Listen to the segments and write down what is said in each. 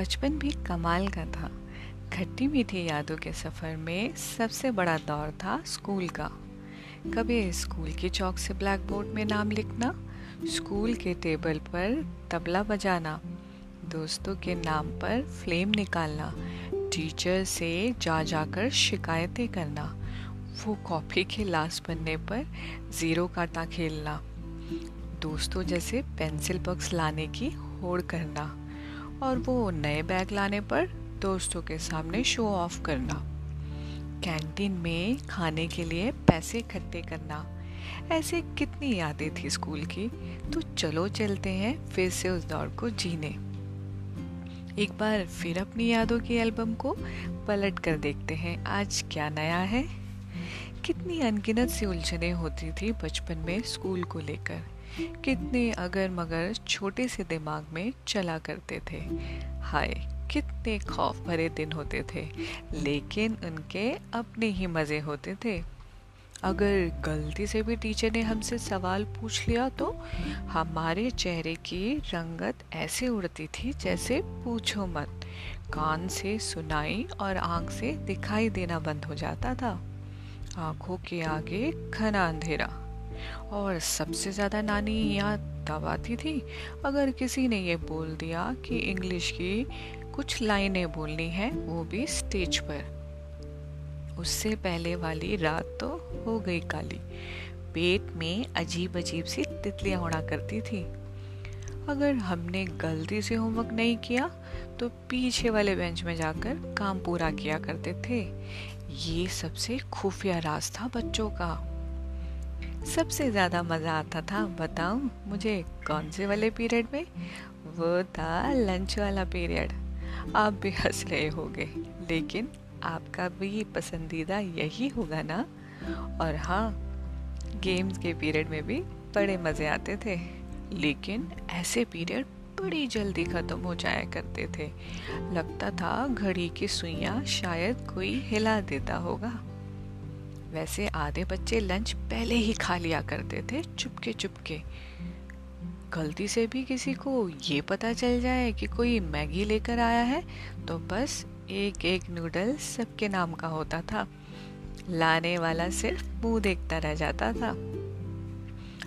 बचपन भी कमाल का था। खट्टी मीठी यादों के सफ़र में, सबसे बड़ा दौर था स्कूल का। कभी स्कूल की चौक से ब्लैक बोर्ड में नाम लिखना, स्कूल के टेबल पर तबला बजाना, दोस्तों के नाम पर फ्लेम निकालना, टीचर से जा जाकर शिकायतें करना, वो कॉपी के लास्ट बनने पर ज़ीरो काटा खेलना, दोस्तों जैसे पेंसिल बॉक्स लाने की होड़ करना। और वो नए बैग लाने पर दोस्तों के सामने शो ऑफ़ करना। कैंटीन में खाने के लिए पैसे इकट्ठे करना। ऐसे कितनी यादें थी स्कूल की। तो चलो चलते हैं फिर से उस दौर को जीने। एक बार फिर अपनी यादों की एल्बम को पलट कर देखते हैं। आज क्या नया है? कितनी अनगिनत सी उलझने होती थी बचपन में स्कूल को लेकर। कितने अगर मगर छोटे से दिमाग में चला करते थे। हाय, कितने खौफ भरे दिन होते थे, लेकिन उनके अपने ही मज़े होते थे। अगर गलती से भी टीचर ने हमसे सवाल पूछ लिया तो हमारे चेहरे की रंगत ऐसे उड़ती थी जैसे पूछो मत। कान से सुनाई और आँख से दिखाई देना बंद हो जाता था। आँखों के आगे घना अंधेरा। और सबसे ज़्यादा नानी याद तब आती थी अगर किसी ने ये बोल दिया कि इंग्लिश की कुछ लाइनें बोलनी है, वो भी स्टेज पर। उससे पहले वाली रात तो हो गई काली। पेट में अजीब अजीब सी तितलियाँ उड़ा करती थी। अगर हमने गलती से होमवर्क नहीं किया तो पीछे वाले बेंच में जाकर काम पूरा किया करते थे। ये सबसे खुफिया राज था बच्चों का। सबसे ज़्यादा मज़ा आता था, बताऊँ मुझे कौन से वाले पीरियड में? वो था लंच वाला पीरियड। आप भी हंस रहे होंगे, लेकिन आपका भी पसंदीदा यही होगा ना? और हाँ गेम्स के पीरियड में भी बड़े मज़े आते थे, लेकिन ऐसे पीरियड बड़ी जल्दी ख़त्म हो जाया करते थे। लगता था घड़ी की सुइयाँ शायद कोई हिला देता होगा। वैसे आधे बच्चे लंच पहले ही खा लिया करते थे, चुपके चुपके। गलती से भी किसी को ये पता चल जाए कि कोई मैगी लेकर आया है तो बस एक एक नूडल सबके नाम का होता था। लाने वाला सिर्फ़ मुँह देखता रह जाता था।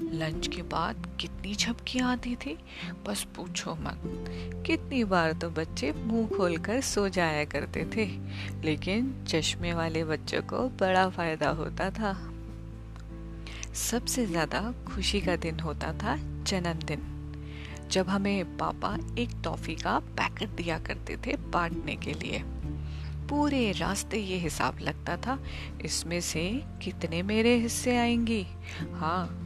लंच के बाद कितनी झपकियाँ आती थी? बस पूछो मत। कितनी बार तो बच्चे मुँह खोलकर सो जाया करते थे, लेकिन चश्मे वाले बच्चों को बड़ा फ़ायदा होता था। सबसे ज़्यादा खुशी का दिन होता था जन्मदिन, जब हमें पापा एक टॉफी का पैकेट दिया करते थे बांटने के लिए। पूरे रास्ते ये हिसाब लगता था, इसमें से कितने मेरे हिस्से आएँगी? हाँ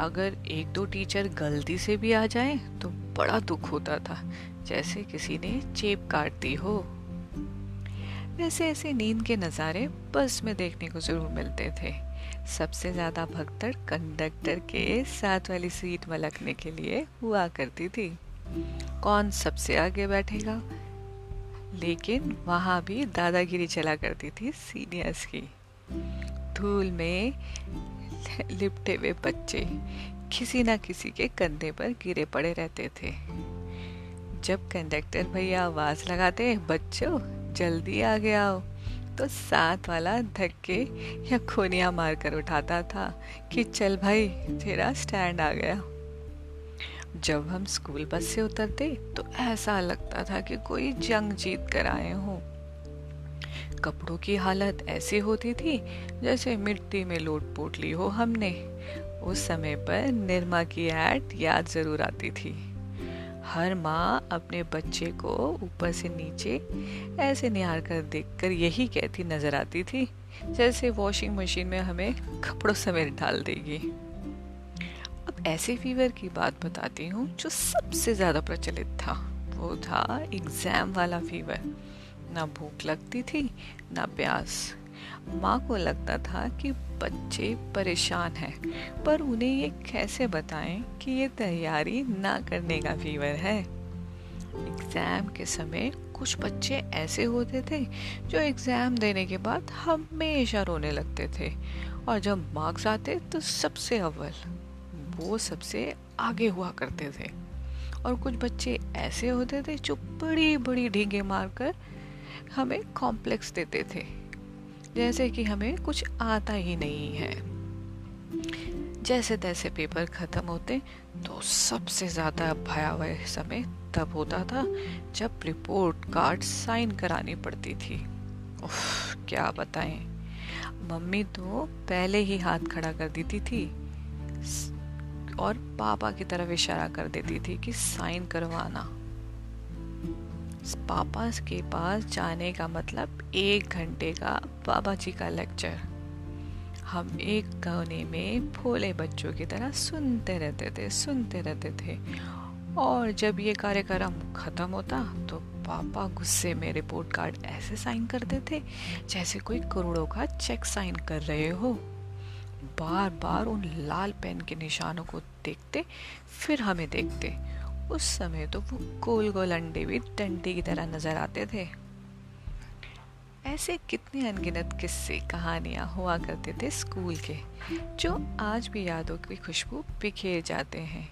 अगर एक दो टीचर गलती से भी आ जाए तो बड़ा दुख होता था, जैसे किसी ने चेप काट दी हो। वैसे ऐसे नींद के नज़ारे बस में देखने को ज़रूर मिलते थे। सबसे ज़्यादा भगदड़ कंडक्टर के साथ वाली सीट मलकने के लिए हुआ करती थी। कौन सबसे आगे बैठेगा? लेकिन वहाँ भी दादागिरी चला करती थी सीनियर्स की। धूल में लिपटे हुए बच्चे किसी ना किसी के कंधे पर गिरे पड़े रहते थे। जब कंडक्टर भैया आवाज़ लगाते, बच्चों, जल्दी आ गया हो तो साथ वाला धक्के या खोनिया मार कर उठाता था कि, चल भाई, तेरा स्टैंड आ गया। जब हम स्कूल बस से उतरते तो ऐसा लगता था कि कोई जंग जीत कर आए हों। कपड़ों की हालत ऐसी होती थी, जैसे मिट्टी में लोट पोट ली हो हमने। उस समय पर निर्मा की ऐड याद ज़रूर आती थी। हर माँ अपने बच्चे को ऊपर से नीचे ऐसे निहार कर देखकर यही कहती नज़र आती थी, जैसे वॉशिंग मशीन में हमें कपड़ों समेत डाल देगी। अब ऐसे फीवर की बात बताती हूँ जो सबसे ज़्यादा प्रचलित था। वो था एग्ज़ाम वाला फीवर ना भूख लगती थी, ना प्यास। माँ को लगता था कि बच्चे परेशान हैं, पर उन्हें ये कैसे बताएँ कि ये तैयारी ना करने का फीवर है? एग्ज़ाम के समय कुछ बच्चे ऐसे होते थे, जो एग्ज़ाम देने के बाद हमेशा रोने लगते थे, और जब मार्क्स आते तो सबसे अव्वल, वो सबसे आगे हुआ करते थे। और कुछ बच्चे ऐसे होते थे जो बड़ी बड़ी ढींगे मारकर हमें कॉम्प्लेक्स देते थे। जैसे कि हमें कुछ आता ही नहीं है। जैसे तैसे पेपर ख़त्म होते तो सबसे ज़्यादा भयावह समय तब होता था जब रिपोर्ट कार्ड साइन करानी पड़ती थी। उफ, क्या बताएँ। मम्मी तो पहले ही हाथ खड़ा कर देती थी। और पापा की तरफ़ इशारा कर देती थी कि साइन करवाना। पापा के पास जाने का मतलब एक घंटे का बाबा जी का लेक्चर हम एक गाने में भोले बच्चों की तरह सुनते रहते थे, सुनते रहते थे। और जब ये कार्यक्रम खत्म होता तो पापा गुस्से में रिपोर्ट कार्ड ऐसे साइन करते थे, जैसे कोई करोड़ों का चेक साइन कर रहे हो। बार बार उन लाल पेन के निशानों को देखते, फिर हमें देखते। उस समय तो वो गोल गोल अंडे भी डंडे की तरह नज़र आते थे। ऐसे कितने अनगिनत किस्से, कहानियाँ हुआ करते थे स्कूल के, जो आज भी यादों की खुशबू बिखेर जाते हैं।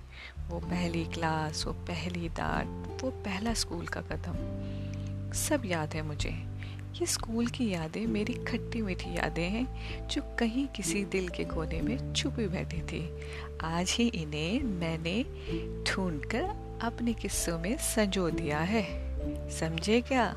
वो पहली क्लास, वो पहली डांट वो पहला स्कूल का कदम। सब याद है मुझे। ये स्कूल की यादें मेरी खट्टी मीठी यादें हैं, जो कहीं किसी दिल के कोने में छुपी बैठी थी। आज ही इन्हें मैंने ढूंढकर अपने किस्सों में संजो दिया है। समझे क्या?